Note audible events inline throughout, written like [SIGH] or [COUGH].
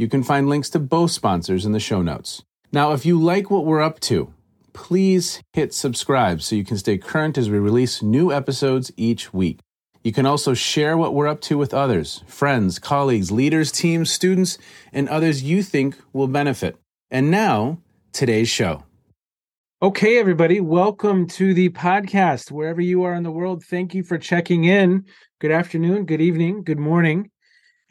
You can find links to both sponsors in the show notes. Now, if you like what we're up to, please hit subscribe so you can stay current as we release new episodes each week. You can also share what we're up to with others, friends, colleagues, leaders, teams, students, and others you think will benefit. And now, today's show. Okay, everybody, welcome to the podcast. Wherever you are in the world, thank you for checking in. Good afternoon, good evening, good morning.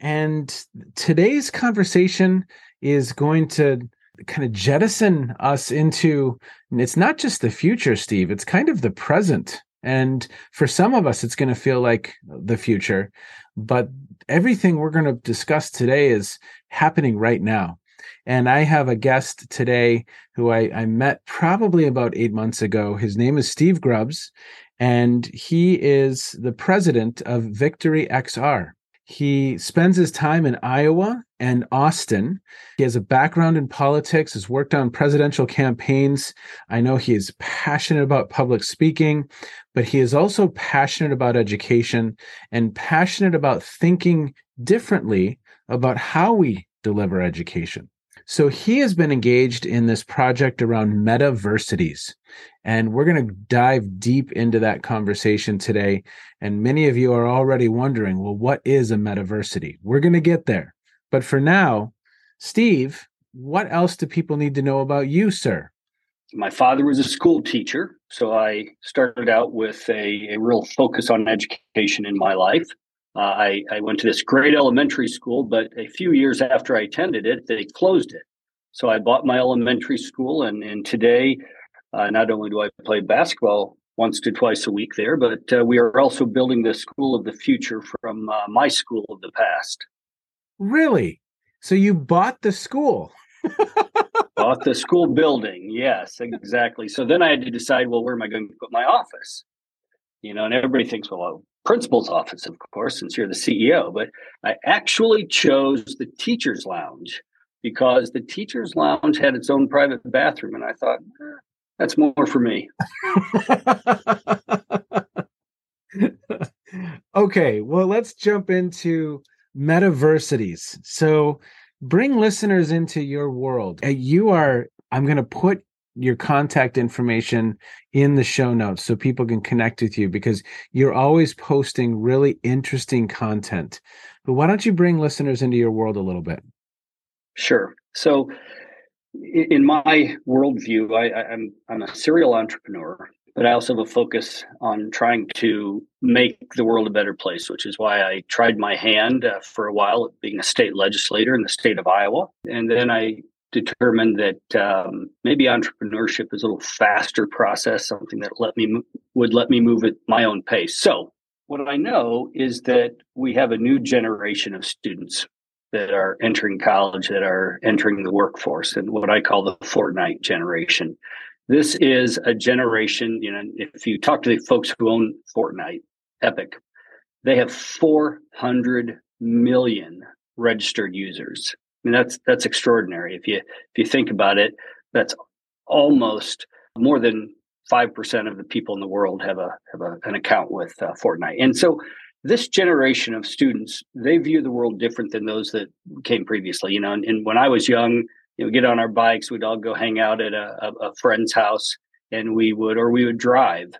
And today's conversation is going to kind of jettison us into it's not just the future, Steve, it's kind of the present. And for some of us, it's going to feel like the future. But everything we're going to discuss today is happening right now. And I have a guest today who I, I met probably about eight months ago. His name is Steve Grubbs, and he is the president of Victory XR. He spends his time in Iowa and Austin. He has a background in politics, has worked on presidential campaigns. I know he is passionate about public speaking, but he is also passionate about education and passionate about thinking differently about how we deliver education. So he has been engaged in this project around metaversities. And we're going to dive deep into that conversation today. And many of you are already wondering, well, what is a metaversity? We're going to get there. But for now, Steve, what else do people need to know about you, sir? My father was a school teacher. So I started out with a, a real focus on education in my life. Uh, I, I went to this great elementary school, but a few years after I attended it, they closed it. So I bought my elementary school, and, and today, uh, not only do I play basketball once to twice a week there, but uh, we are also building the school of the future from uh, my school of the past. Really? So you bought the school? bought the school building. Yes, exactly. So then I had to decide, well, where am I going to put my office? You know, and everybody thinks, well, principal's office, of course, since you're the CEO, but I actually chose the teacher's lounge because the teacher's lounge had its own private bathroom. And I thought, eh, that's more for me. [LAUGHS] okay, well, let's jump into metaversities. So bring listeners into your world. You are, I'm going to put your contact information in the show notes so people can connect with you because you're always posting really interesting content. But why don't you bring listeners into your world a little bit? Sure. So, in my worldview, I, I'm I'm a serial entrepreneur, but I also have a focus on trying to make the world a better place, which is why I tried my hand uh, for a while at being a state legislator in the state of Iowa, and then I determined that um, maybe entrepreneurship is a little faster process, something that let me would let me move at my own pace. So what I know is that we have a new generation of students that are entering college, that are entering the workforce, and what I call the Fortnite generation. This is a generation, you know, if you talk to the folks who own Fortnite, Epic, they have 400 million registered users. I mean, that's that's extraordinary. If you if you think about it, that's almost more than five percent of the people in the world have a have a, an account with uh, Fortnite. And so, this generation of students they view the world different than those that came previously. You know, and, and when I was young, you know, get on our bikes, we'd all go hang out at a, a, a friend's house, and we would or we would drive.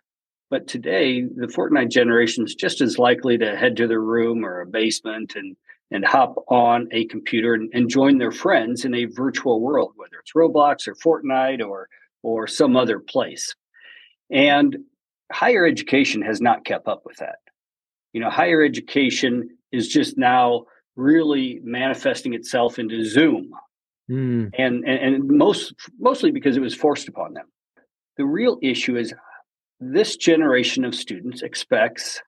But today, the Fortnite generation is just as likely to head to their room or a basement and and hop on a computer and, and join their friends in a virtual world, whether it's Roblox or Fortnite or or some other place. And higher education has not kept up with that. You know, higher education is just now really manifesting itself into Zoom. Mm. And, and and most mostly because it was forced upon them. The real issue is this generation of students expects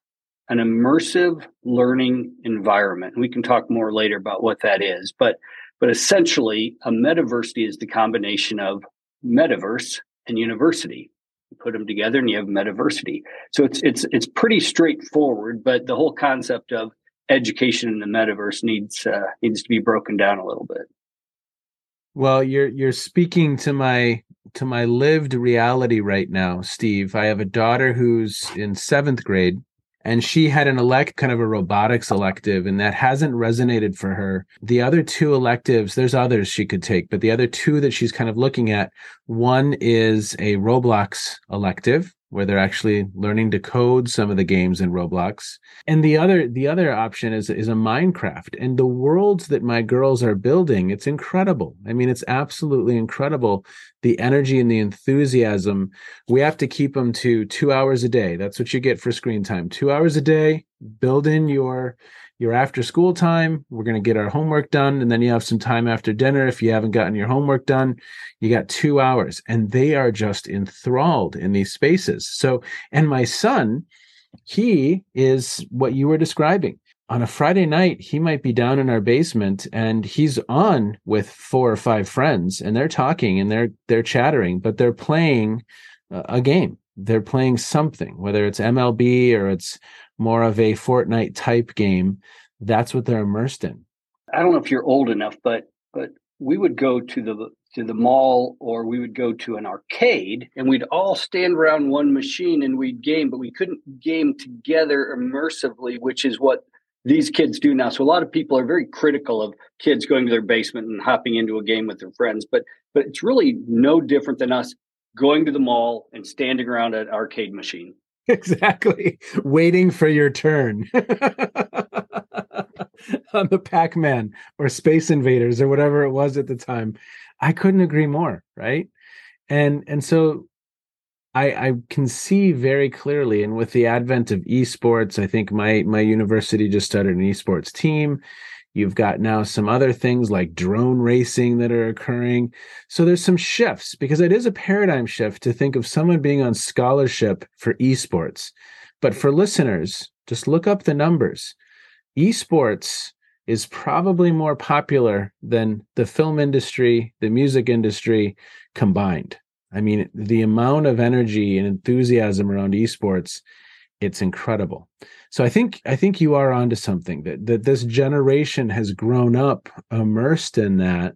an immersive learning environment. We can talk more later about what that is, but but essentially a metaversity is the combination of metaverse and university. You put them together and you have metaversity. So it's it's it's pretty straightforward, but the whole concept of education in the metaverse needs uh, needs to be broken down a little bit. Well, you're you're speaking to my to my lived reality right now, Steve. I have a daughter who's in 7th grade and she had an elect kind of a robotics elective and that hasn't resonated for her. The other two electives there's others she could take but the other two that she's kind of looking at one is a roblox elective where they're actually learning to code some of the games in Roblox. And the other the other option is is a Minecraft. And the worlds that my girls are building, it's incredible. I mean, it's absolutely incredible the energy and the enthusiasm. We have to keep them to 2 hours a day. That's what you get for screen time. 2 hours a day, build in your your after school time. We're going to get our homework done. And then you have some time after dinner. If you haven't gotten your homework done, you got two hours. And they are just enthralled in these spaces. So, and my son, he is what you were describing. On a Friday night, he might be down in our basement and he's on with four or five friends and they're talking and they're they're chattering, but they're playing a game. They're playing something, whether it's MLB or it's more of a Fortnite type game, that's what they're immersed in. I don't know if you're old enough, but but we would go to the to the mall or we would go to an arcade and we'd all stand around one machine and we'd game, but we couldn't game together immersively, which is what these kids do now. So a lot of people are very critical of kids going to their basement and hopping into a game with their friends, but but it's really no different than us going to the mall and standing around an arcade machine. [LAUGHS] Exactly. Waiting for your turn [LAUGHS] on the Pac Man or Space Invaders or whatever it was at the time. I couldn't agree more. Right. And, and so I, I can see very clearly, and with the advent of esports, I think my my university just started an esports team. You've got now some other things like drone racing that are occurring. So there's some shifts because it is a paradigm shift to think of someone being on scholarship for esports. But for listeners, just look up the numbers. Esports is probably more popular than the film industry, the music industry combined. I mean, the amount of energy and enthusiasm around esports, it's incredible. So I think I think you are onto something that that this generation has grown up immersed in that,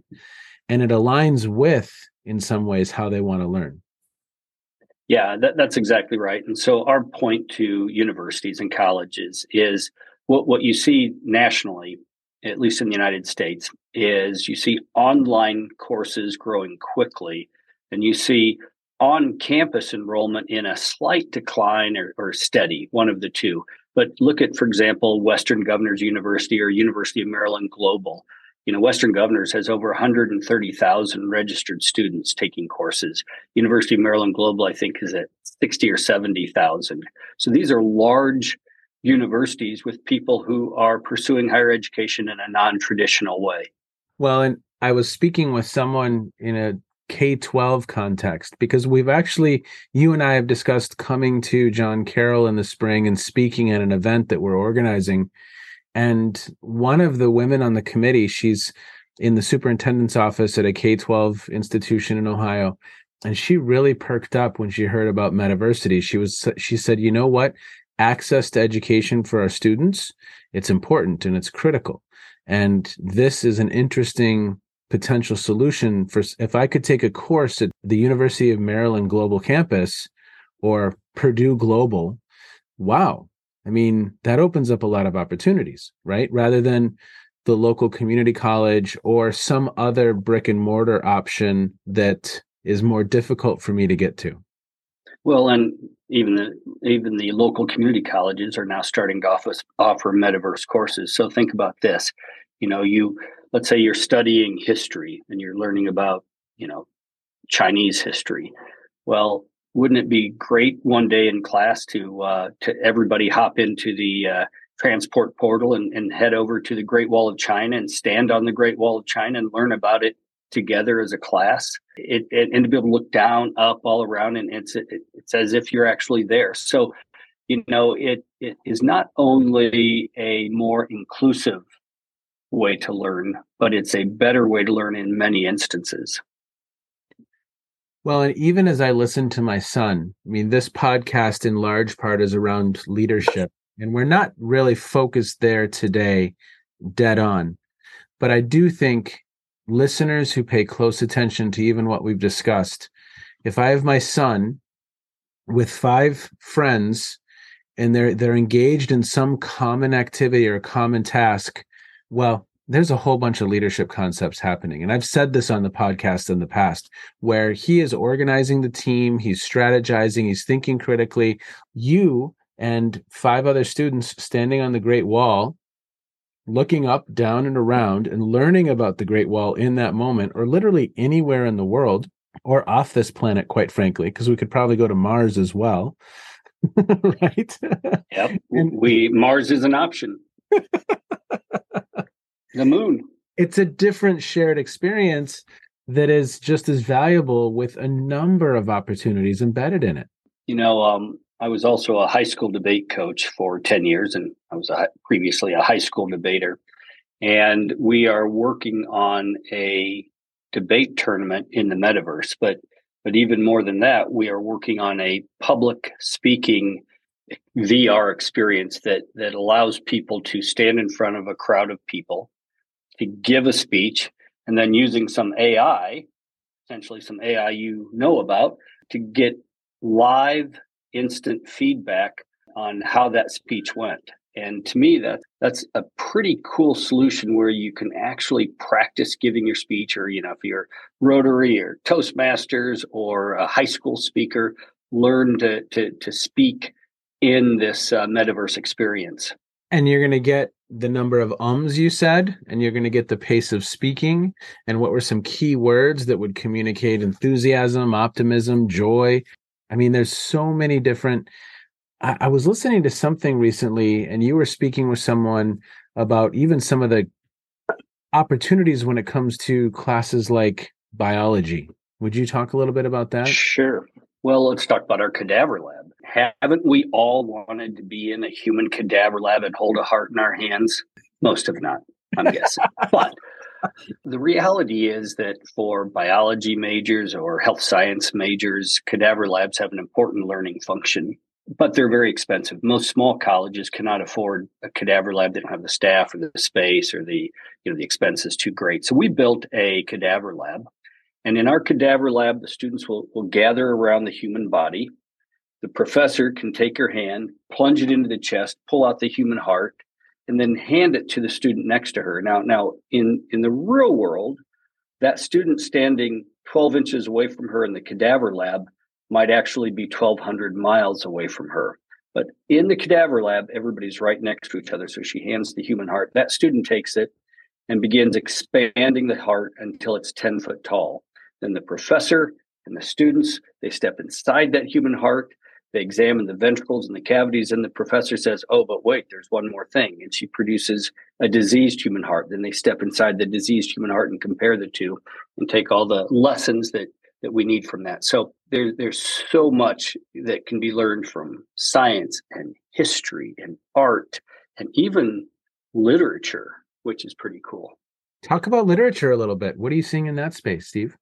and it aligns with in some ways how they want to learn. Yeah, that, that's exactly right. And so our point to universities and colleges is what what you see nationally, at least in the United States, is you see online courses growing quickly, and you see on campus enrollment in a slight decline or, or steady, one of the two. But look at, for example, Western Governors University or University of Maryland Global. You know, Western Governors has over 130,000 registered students taking courses. University of Maryland Global, I think, is at 60 or 70,000. So these are large universities with people who are pursuing higher education in a non traditional way. Well, and I was speaking with someone in a K 12 context because we've actually, you and I have discussed coming to John Carroll in the spring and speaking at an event that we're organizing. And one of the women on the committee, she's in the superintendent's office at a K 12 institution in Ohio. And she really perked up when she heard about Metaversity. She was, she said, you know what? Access to education for our students, it's important and it's critical. And this is an interesting potential solution for if I could take a course at the University of Maryland Global Campus or Purdue Global, wow. I mean, that opens up a lot of opportunities, right? Rather than the local community college or some other brick and mortar option that is more difficult for me to get to. Well, and even the even the local community colleges are now starting to offer, offer metaverse courses. So think about this. You know, you let's say you're studying history and you're learning about, you know, Chinese history. Well, wouldn't it be great one day in class to uh, to everybody hop into the uh, transport portal and, and head over to the Great Wall of China and stand on the Great Wall of China and learn about it together as a class it, it, and to be able to look down up all around and it's it, it's as if you're actually there so you know it it is not only a more inclusive way to learn, but it's a better way to learn in many instances. Well, and even as I listen to my son, I mean, this podcast in large part is around leadership, and we're not really focused there today, dead on. But I do think listeners who pay close attention to even what we've discussed, if I have my son with five friends and they're they're engaged in some common activity or common task well, there's a whole bunch of leadership concepts happening. And I've said this on the podcast in the past where he is organizing the team, he's strategizing, he's thinking critically. You and five other students standing on the Great Wall, looking up, down, and around and learning about the Great Wall in that moment, or literally anywhere in the world or off this planet, quite frankly, because we could probably go to Mars as well. [LAUGHS] right? Yep. And, we Mars is an option. [LAUGHS] the moon. It's a different shared experience that is just as valuable with a number of opportunities embedded in it. You know, um, I was also a high school debate coach for 10 years, and I was a, previously a high school debater. And we are working on a debate tournament in the metaverse. But but even more than that, we are working on a public speaking VR experience that that allows people to stand in front of a crowd of people to give a speech and then using some AI, essentially some AI you know about, to get live instant feedback on how that speech went. And to me, that that's a pretty cool solution where you can actually practice giving your speech, or you know, if you're Rotary or Toastmasters or a high school speaker, learn to to to speak in this uh, metaverse experience. And you're going to get the number of ums you said, and you're going to get the pace of speaking, and what were some key words that would communicate enthusiasm, optimism, joy. I mean, there's so many different. I, I was listening to something recently, and you were speaking with someone about even some of the opportunities when it comes to classes like biology. Would you talk a little bit about that? Sure. Well, let's talk about our cadaver lab. Haven't we all wanted to be in a human cadaver lab and hold a heart in our hands? Most have not, I'm guessing. [LAUGHS] but the reality is that for biology majors or health science majors, cadaver labs have an important learning function, but they're very expensive. Most small colleges cannot afford a cadaver lab. They don't have the staff or the space or the you know the expense is too great. So we built a cadaver lab and in our cadaver lab, the students will, will gather around the human body. The professor can take her hand, plunge it into the chest, pull out the human heart, and then hand it to the student next to her. Now, now in, in the real world, that student standing 12 inches away from her in the cadaver lab might actually be 1,200 miles away from her. But in the cadaver lab, everybody's right next to each other. So she hands the human heart. That student takes it and begins expanding the heart until it's 10 foot tall. Then the professor and the students, they step inside that human heart. They examine the ventricles and the cavities, and the professor says, Oh, but wait, there's one more thing. And she produces a diseased human heart. Then they step inside the diseased human heart and compare the two and take all the lessons that that we need from that. So there, there's so much that can be learned from science and history and art and even literature, which is pretty cool. Talk about literature a little bit. What are you seeing in that space, Steve?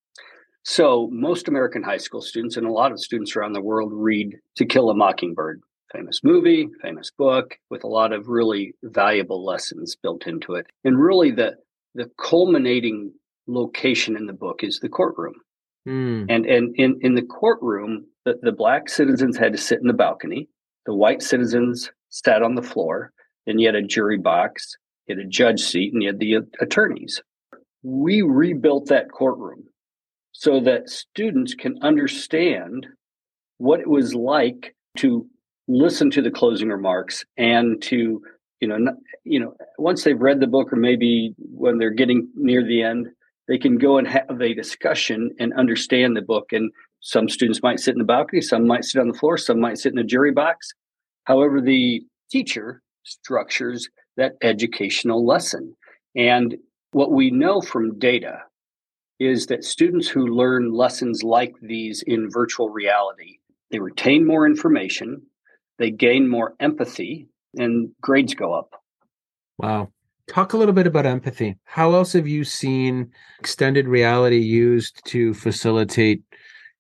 So, most American high school students and a lot of students around the world read To Kill a Mockingbird, famous movie, famous book with a lot of really valuable lessons built into it. And really, the the culminating location in the book is the courtroom. Mm. And and in, in the courtroom, the, the black citizens had to sit in the balcony. The white citizens sat on the floor. and you had a jury box, you had a judge seat, and you had the attorneys. We rebuilt that courtroom so that students can understand what it was like to listen to the closing remarks and to you know you know once they've read the book or maybe when they're getting near the end they can go and have a discussion and understand the book. And some students might sit in the balcony, some might sit on the floor, some might sit in a jury box. However, the teacher structures that educational lesson. And what we know from data is that students who learn lessons like these in virtual reality, they retain more information, they gain more empathy, and grades go up. Wow. Talk a little bit about empathy. How else have you seen extended reality used to facilitate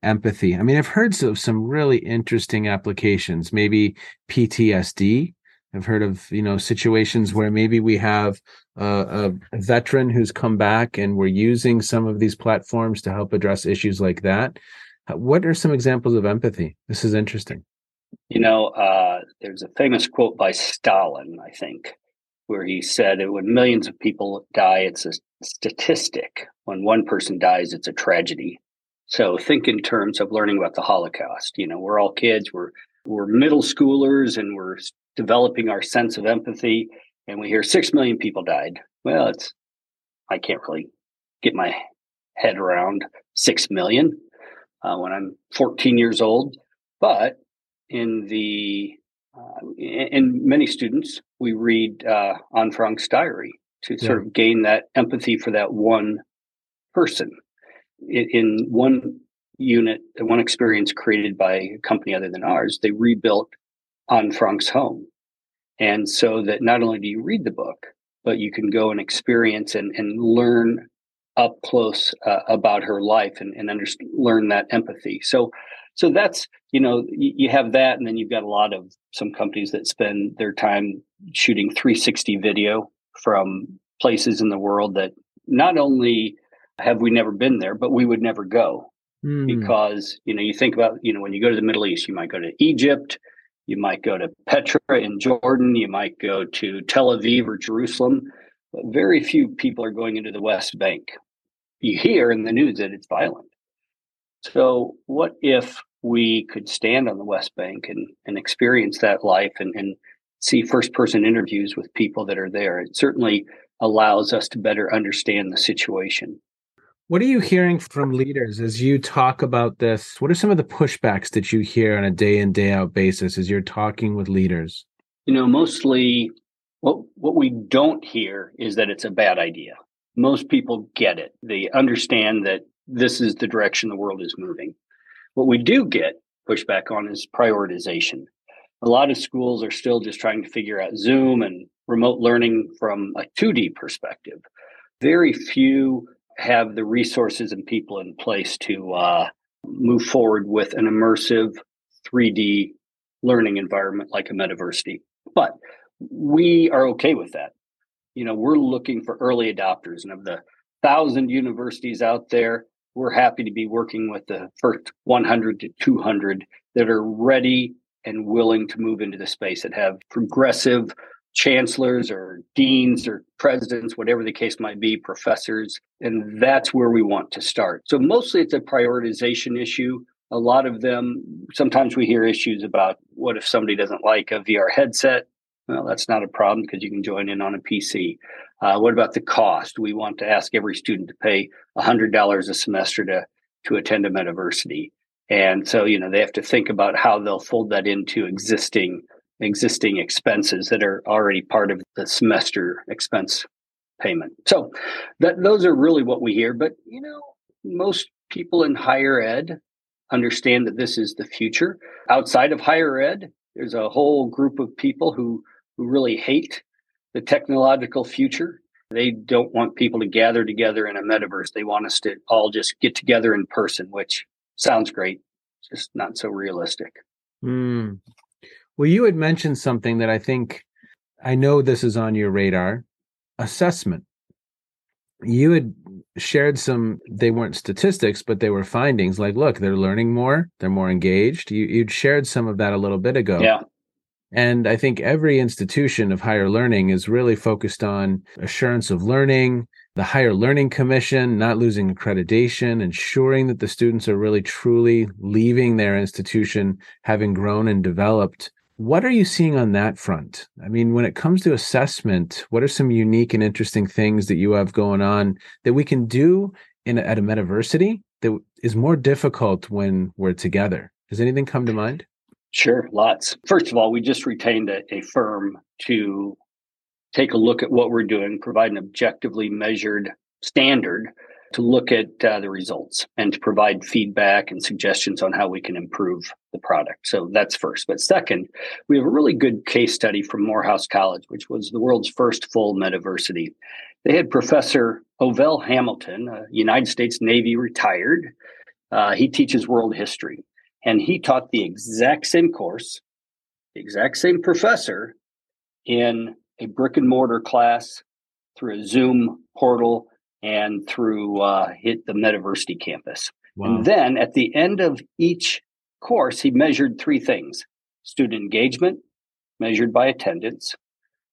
empathy? I mean, I've heard of some really interesting applications, maybe PTSD. I've heard of, you know, situations where maybe we have a, a veteran who's come back and we're using some of these platforms to help address issues like that. What are some examples of empathy? This is interesting. You know, uh, there's a famous quote by Stalin, I think, where he said that when millions of people die, it's a statistic. When one person dies, it's a tragedy. So think in terms of learning about the Holocaust. You know, we're all kids, we're we're middle schoolers, and we're developing our sense of empathy. And we hear six million people died. Well, it's I can't really get my head around six million uh, when I'm 14 years old. But in the uh, and many students, we read uh, Anne Frank's diary to yeah. sort of gain that empathy for that one person. In, in one unit, one experience created by a company other than ours, they rebuilt Anne Frank's home. And so that not only do you read the book, but you can go and experience and, and learn up close uh, about her life and, and under, learn that empathy. So so that's you know you have that and then you've got a lot of some companies that spend their time shooting 360 video from places in the world that not only have we never been there but we would never go mm. because you know you think about you know when you go to the middle east you might go to egypt you might go to petra in jordan you might go to tel aviv or jerusalem but very few people are going into the west bank you hear in the news that it's violent so, what if we could stand on the West Bank and, and experience that life and, and see first person interviews with people that are there? It certainly allows us to better understand the situation. What are you hearing from leaders as you talk about this? What are some of the pushbacks that you hear on a day in, day out basis as you're talking with leaders? You know, mostly what, what we don't hear is that it's a bad idea. Most people get it. They understand that this is the direction the world is moving. What we do get pushback on is prioritization. A lot of schools are still just trying to figure out Zoom and remote learning from a 2D perspective. Very few have the resources and people in place to uh, move forward with an immersive 3D learning environment like a metaversity. But we are okay with that. You know, we're looking for early adopters, and of the thousand universities out there, we're happy to be working with the first 100 to 200 that are ready and willing to move into the space that have progressive chancellors or deans or presidents, whatever the case might be, professors. And that's where we want to start. So mostly it's a prioritization issue. A lot of them, sometimes we hear issues about what if somebody doesn't like a VR headset? Well, that's not a problem because you can join in on a PC. Uh, what about the cost? We want to ask every student to pay $100 a semester to, to attend a metaversity. And so, you know, they have to think about how they'll fold that into existing existing expenses that are already part of the semester expense payment. So that those are really what we hear. But you know, most people in higher ed understand that this is the future. Outside of higher ed, there's a whole group of people who who really hate the technological future. They don't want people to gather together in a metaverse. They want us to all just get together in person, which sounds great, just not so realistic. Mm. Well, you had mentioned something that I think I know this is on your radar assessment. You had shared some, they weren't statistics, but they were findings like, look, they're learning more, they're more engaged. You, you'd shared some of that a little bit ago. Yeah. And I think every institution of higher learning is really focused on assurance of learning, the Higher Learning Commission, not losing accreditation, ensuring that the students are really truly leaving their institution having grown and developed. What are you seeing on that front? I mean, when it comes to assessment, what are some unique and interesting things that you have going on that we can do in at a metaversity that is more difficult when we're together? Does anything come to mind? Sure, lots. First of all, we just retained a, a firm to take a look at what we're doing, provide an objectively measured standard to look at uh, the results and to provide feedback and suggestions on how we can improve the product. So that's first. But second, we have a really good case study from Morehouse College, which was the world's first full metaversity. They had Professor Ovell Hamilton, a United States Navy retired. Uh, he teaches world history and he taught the exact same course, the exact same professor in a brick and mortar class through a Zoom portal and through uh, hit the Metaversity campus. Wow. And then at the end of each course, he measured three things: student engagement, measured by attendance,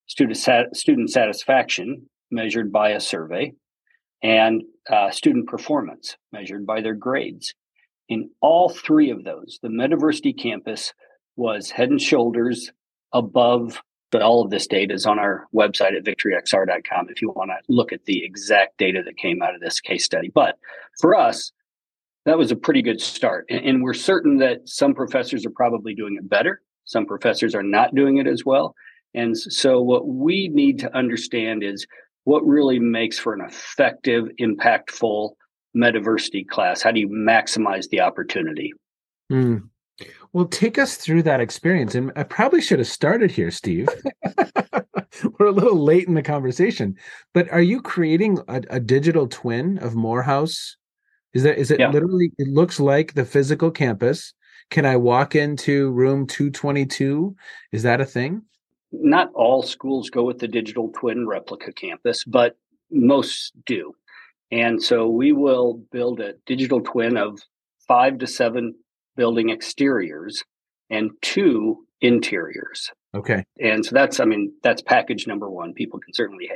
student sat- student satisfaction, measured by a survey, and uh, student performance, measured by their grades. In all three of those, the Metaversity campus was head and shoulders above but all of this data is on our website at victoryxr.com if you want to look at the exact data that came out of this case study. But for us, that was a pretty good start. And, we're certain that some professors are probably doing it better. Some professors are not doing it as well. And so, what we need to understand is what really makes for an effective, impactful metaversity class? How do you maximize the opportunity? Mm. Well, take us through that experience. And I probably should have started here, Steve. [LAUGHS] We're a little late in the conversation, but are you creating a, a digital twin of Morehouse? Is that is it yeah. literally? It looks like the physical campus. Can I walk into room two twenty two? Is that a thing? Not all schools go with the digital twin replica campus, but most do. And so we will build a digital twin of five to seven building exteriors and two interiors. Okay. And so that's, I mean, that's package number one. People can certainly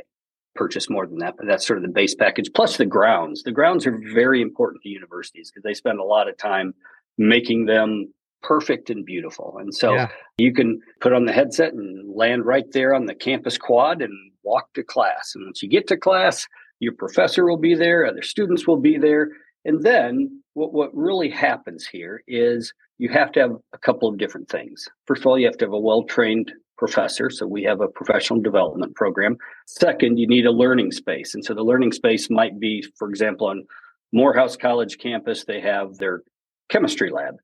purchase more than that, but that's sort of the base package. Plus the grounds. The grounds are very important to universities because they spend a lot of time making them perfect and beautiful. And so yeah. you can put on the headset and land right there on the campus quad and walk to class. And once you get to class, your professor will be there, other students will be there. And then what, what really happens here is you have to have a couple of different things. First of all, you have to have a well trained professor. So we have a professional development program. Second, you need a learning space. And so the learning space might be, for example, on Morehouse College campus, they have their chemistry lab.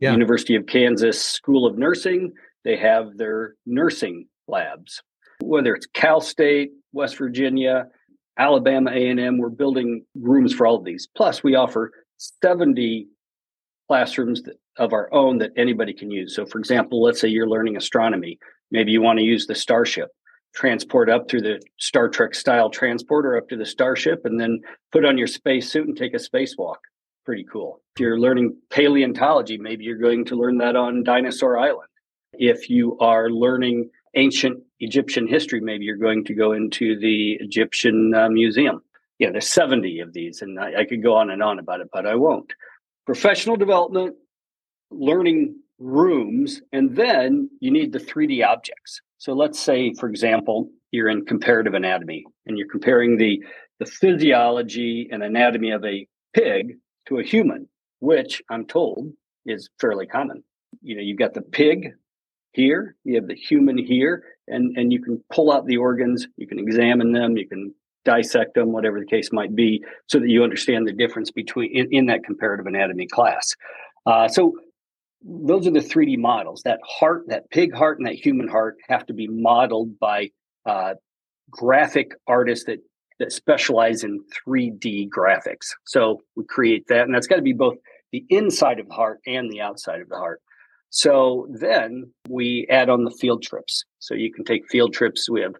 Yeah. University of Kansas School of Nursing, they have their nursing labs. Whether it's Cal State, West Virginia, Alabama A&M, we're building rooms for all of these. Plus, we offer 70 classrooms of our own that anybody can use. So, for example, let's say you're learning astronomy. Maybe you want to use the Starship, transport up through the Star Trek style transporter up to the Starship, and then put on your spacesuit and take a spacewalk. Pretty cool. If you're learning paleontology, maybe you're going to learn that on Dinosaur Island. If you are learning ancient Egyptian history, maybe you're going to go into the Egyptian uh, Museum. Yeah, there's 70 of these, and I, I could go on and on about it, but I won't. Professional development, learning rooms, and then you need the 3D objects. So let's say, for example, you're in comparative anatomy and you're comparing the, the physiology and anatomy of a pig to a human, which I'm told is fairly common. You know, you've got the pig here, you have the human here, and and you can pull out the organs, you can examine them, you can dissect them, whatever the case might be, so that you understand the difference between in, in that comparative anatomy class. Uh, so those are the 3D models. That heart, that pig heart, and that human heart have to be modeled by uh, graphic artists that that specialize in 3D graphics. So we create that, and that's got to be both the inside of the heart and the outside of the heart. So then we add on the field trips. So you can take field trips. We have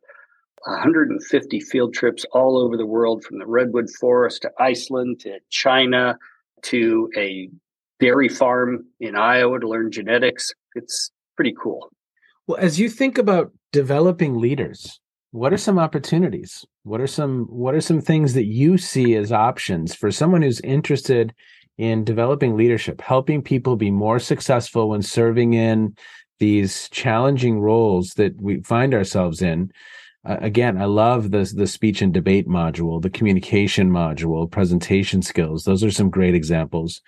150 field trips all over the world from the redwood forest to Iceland to China to a dairy farm in Iowa to learn genetics. It's pretty cool. Well, as you think about developing leaders, what are some opportunities? What are some what are some things that you see as options for someone who's interested in developing leadership, helping people be more successful when serving in these challenging roles that we find ourselves in? uh, again, I love the the speech and debate module, the communication module, presentation skills. Those are some great examples.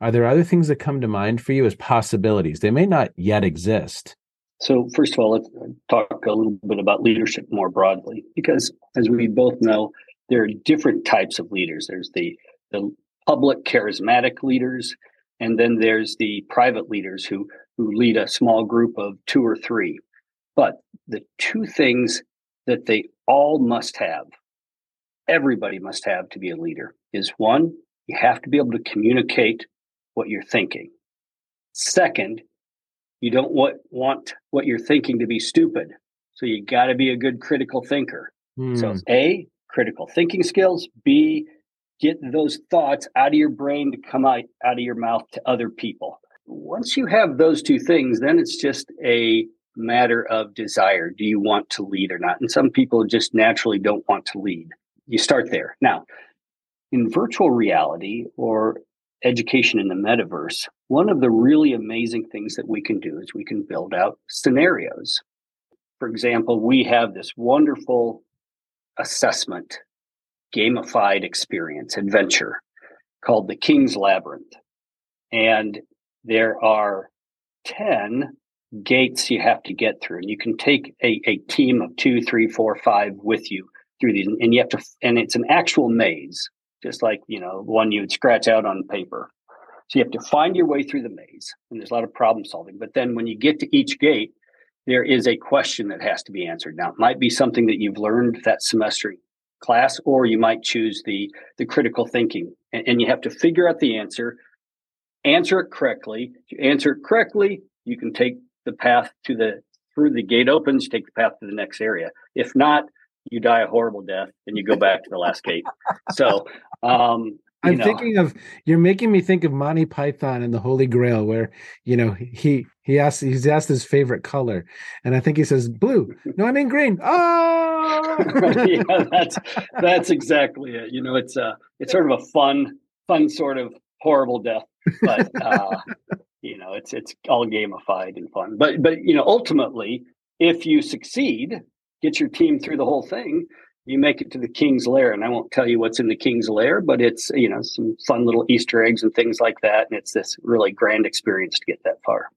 Are there other things that come to mind for you as possibilities? They may not yet exist. So, first of all, let's talk a little bit about leadership more broadly, because as we both know, there are different types of leaders. There's the the public charismatic leaders, and then there's the private leaders who who lead a small group of two or three. But the two things that they all must have, everybody must have to be a leader, is one, you have to be able to communicate what you're thinking. Second, you don't want, want what you're thinking to be stupid. So you got to be a good critical thinker. Hmm. So, A, critical thinking skills. B, get those thoughts out of your brain to come out, out of your mouth to other people. Once you have those two things, then it's just a matter of desire. Do you want to lead or not? And some people just naturally don't want to lead. You start there. Now, in virtual reality or education in the metaverse, one of the really amazing things that we can do is we can build out scenarios. For example, we have this wonderful assessment, gamified experience, adventure called the King's Labyrinth. And there are 10 gates you have to get through. And you can take a, a team of two, three, four, five with you through these. And you have to, and it's an actual maze, just like, you know, one you would scratch out on paper. So you have to find your way through the maze. And there's a lot of problem solving. But then when you get to each gate, there is a question that has to be answered. Now, it might be something that you've learned that semester class, or you might choose the, the critical thinking. And, and you have to figure out the answer, answer it correctly. If you answer it correctly, you can take the path to the through the gate opens, take the path to the next area. If not, you die a horrible death and you go back to the last gate. So um I'm know. thinking of you're making me think of Monty Python and the Holy Grail, where you know he he asks he's asked his favorite color, and I think he says blue. No, I mean green. Oh, [LAUGHS] yeah, that's that's exactly it. You know, it's a it's sort of a fun fun sort of horrible death, but uh, [LAUGHS] you know it's it's all gamified and fun. But but you know ultimately if you succeed get your team through the whole thing you make it to the king's lair. And i won't tell you what's in the king's lair but it's you know some fun little easter eggs and things like that. And it's this really grand experience to get that far.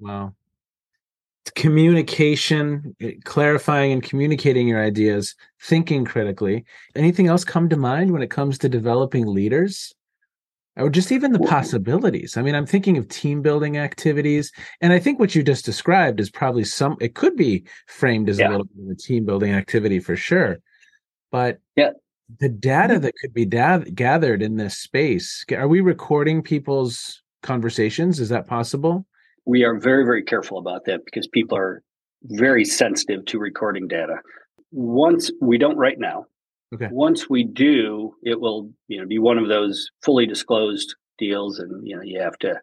Wow communication eh, clarifying and communicating your ideas thinking critically anything else come to mind when it comes to developing leaders or just even the possibilities. I mean, I'm thinking of team building activities, and I think what you just described is probably some. It could be framed as yeah. a little bit of a team building activity for sure, but yeah, the data mm-hmm. that could be da- gathered in this space. Are we recording people's conversations? Is that possible? We are very, very careful about that because people are very sensitive to recording data. Once we don't right now, Okay. Once we do, it will you know be one of those fully disclosed deals, and you know you have to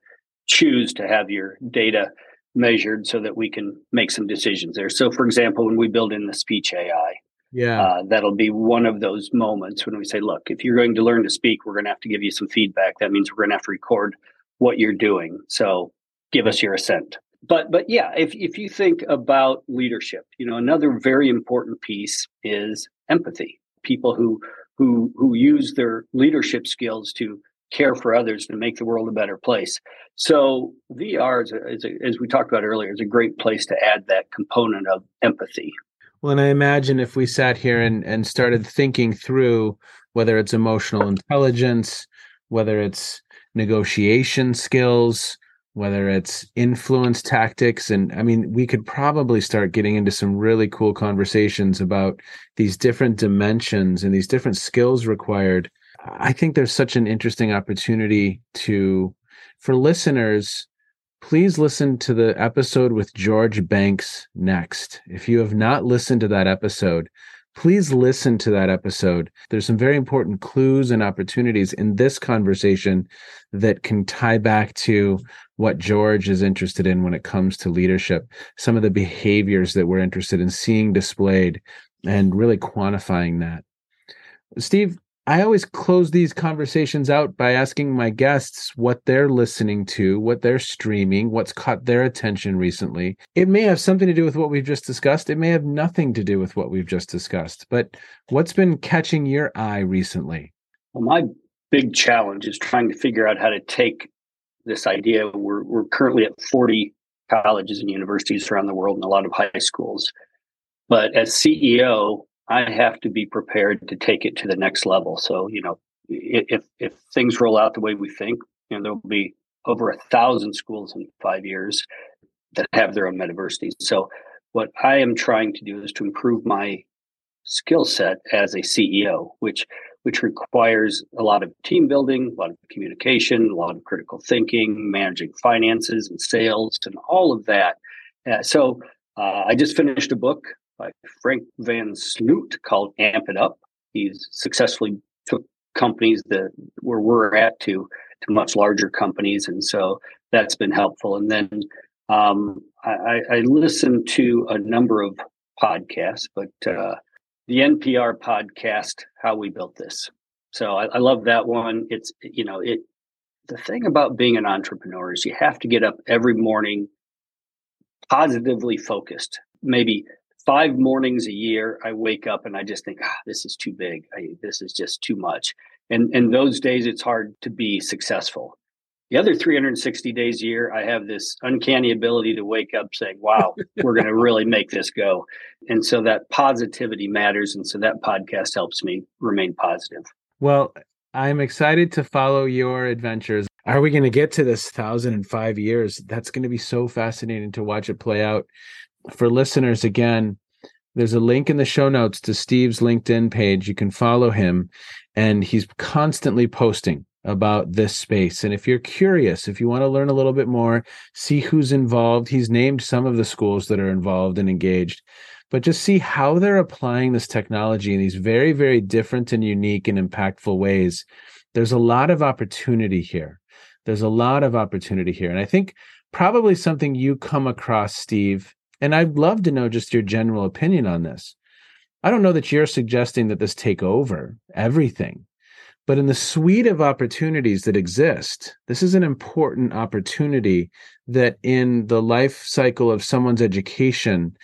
choose to have your data measured so that we can make some decisions there. So, for example, when we build in the speech AI, yeah, uh, that'll be one of those moments when we say, look, if you're going to learn to speak, we're going to have to give you some feedback. That means we're going to have to record what you're doing. So, give us your assent. But but yeah, if if you think about leadership, you know, another very important piece is empathy people who who who use their leadership skills to care for others to make the world a better place. So VR, is a, is a, as we talked about earlier, is a great place to add that component of empathy. Well, and I imagine if we sat here and, and started thinking through whether it's emotional intelligence, whether it's negotiation skills, whether it's influence tactics. And I mean, we could probably start getting into some really cool conversations about these different dimensions and these different skills required. I think there's such an interesting opportunity to, for listeners, please listen to the episode with George Banks next. If you have not listened to that episode, please listen to that episode. There's some very important clues and opportunities in this conversation that can tie back to what George is interested in when it comes to leadership, some of the behaviors that we're interested in seeing displayed and really quantifying that. Steve, I always close these conversations out by asking my guests what they're listening to, what they're streaming, what's caught their attention recently. It may have something to do with what we've just discussed. It may have nothing to do with what we've just discussed. But what's been catching your eye recently? Well, my big challenge is trying to figure out how to take this idea. We're, we're currently at 40 colleges and universities around the world and a lot of high schools. But as CEO, I have to be prepared to take it to the next level. So, you know, if if things roll out the way we think, you know, there'll be over a thousand schools in five years that have their own metaversities. So, what I am trying to do is to improve my skill set as a CEO, which which requires a lot of team building, a lot of communication, a lot of critical thinking, managing finances and sales, and all of that. Uh, so, uh, I just finished a book by Frank Van Sloot called Amp It Up. He's successfully took companies that where we're at to to much larger companies, and so that's been helpful. And then um, I, I listen to a number of podcasts, but uh, the NPR podcast, "How We Built This." So I, I love that one. It's you know it. The thing about being an entrepreneur is you have to get up every morning positively focused. Maybe five mornings a year i wake up and i just think ah, this is too big. I, this is just too much. And and those days it's hard to be successful. The other 360 days a year i have this uncanny ability to wake up saying wow [LAUGHS] we're going to really make this go. And so that positivity matters and so that podcast helps me remain positive. Well i'm excited to follow your adventures. Are we going to get to this thousand and five years? That's going to be so fascinating to watch it play out for listeners, again, there's a link in the show notes to Steve's LinkedIn page. You can follow him, and he's constantly posting about this space. And if you're curious, if you want to learn a little bit more, see who's involved, he's named some of the schools that are involved and engaged, but just see how they're applying this technology in these very, very different and unique and impactful ways. There's a lot of opportunity here. There's a lot of opportunity here. And I think probably something you come across, Steve, and I'd love to know just your general opinion on this. I don't know that you're suggesting that this take over everything, but in the suite of opportunities that exist, this is an important opportunity that in the life cycle of someone's education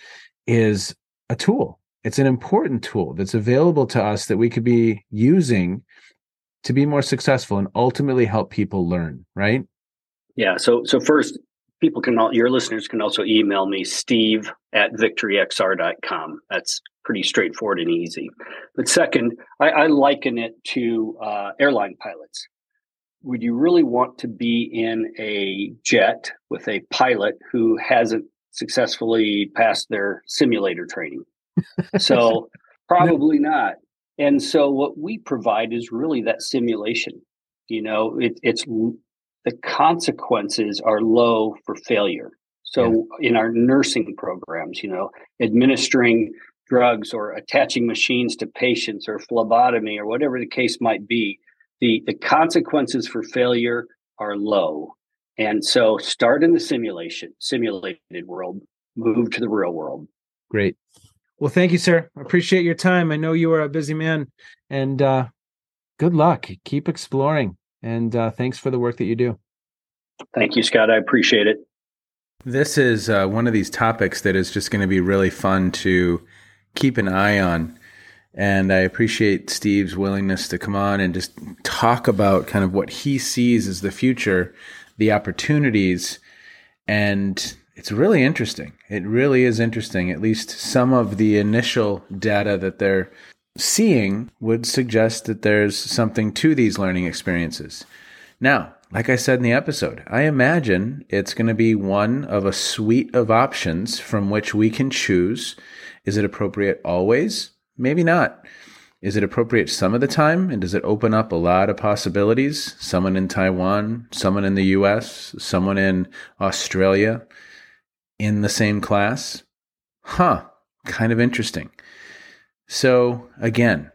is a tool. It's an important tool that's available to us that we could be using to be more successful and ultimately help people learn, right? Yeah. So so first, people can all your listeners can also email me steve at victoryxr.com that's pretty straightforward and easy. But second i, I liken it to uh, airline pilots. Would you really want to be in a jet with a pilot who hasn't successfully passed their simulator training? So [LAUGHS] probably not. And so what we provide is really that simulation. You know it, it's the consequences are low for failure. So yeah. in our nursing programs, you know, administering drugs or attaching machines to patients or phlebotomy or whatever the case might be, the, the consequences for failure are low. And so start in the simulation, simulated world, move to the real world. Great. Well, thank you, sir. I appreciate your time. I know you are a busy man and uh, good luck. Keep exploring. And uh, thanks for the work that you do. Thank you, Scott. I appreciate it. This is uh, one of these topics that is just going to be really fun to keep an eye on. And I appreciate Steve's willingness to come on and just talk about kind of what he sees as the future, the opportunities. And it's really interesting. It really is interesting. At least some of the initial data that they're seeing would suggest that there's something to these learning experiences. Now, like I said in the episode, I imagine it's going to be one of a suite of options from which we can choose. Is it appropriate always? Maybe not. Is it appropriate some of the time? And does it open up a lot of possibilities? Someone in Taiwan, someone in the US, someone in Australia in the same class? Huh, kind of interesting. So, again,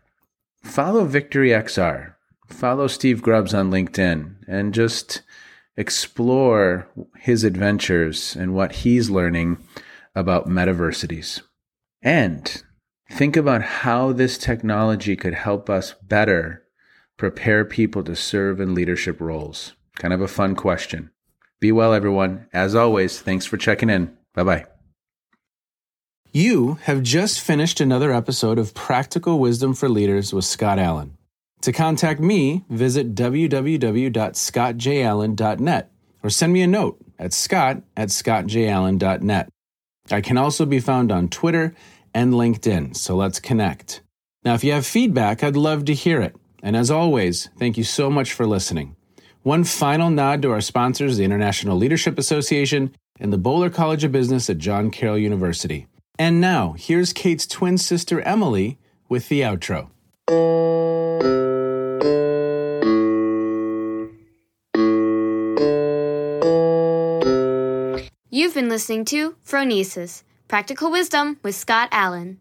follow Victory XR, follow Steve Grubbs on LinkedIn, and just explore his adventures and what he's learning about metaversities. And think about how this technology could help us better prepare people to serve in leadership roles. Kind of a fun question. Be well, everyone. As always, thanks for checking in. Bye bye. You have just finished another episode of Practical Wisdom for Leaders with Scott Allen. To contact me, visit www.scottjallen.net or send me a note at scott at scottjallen.net. I can also be found on Twitter and LinkedIn, so let's connect. Now, if you have feedback, I'd love to hear it. And as always, thank you so much for listening. One final nod to our sponsors, the International Leadership Association and the Boler College of Business at John Carroll University. And now, here's Kate's twin sister Emily with the outro. You've been listening to Phronesis Practical Wisdom with Scott Allen.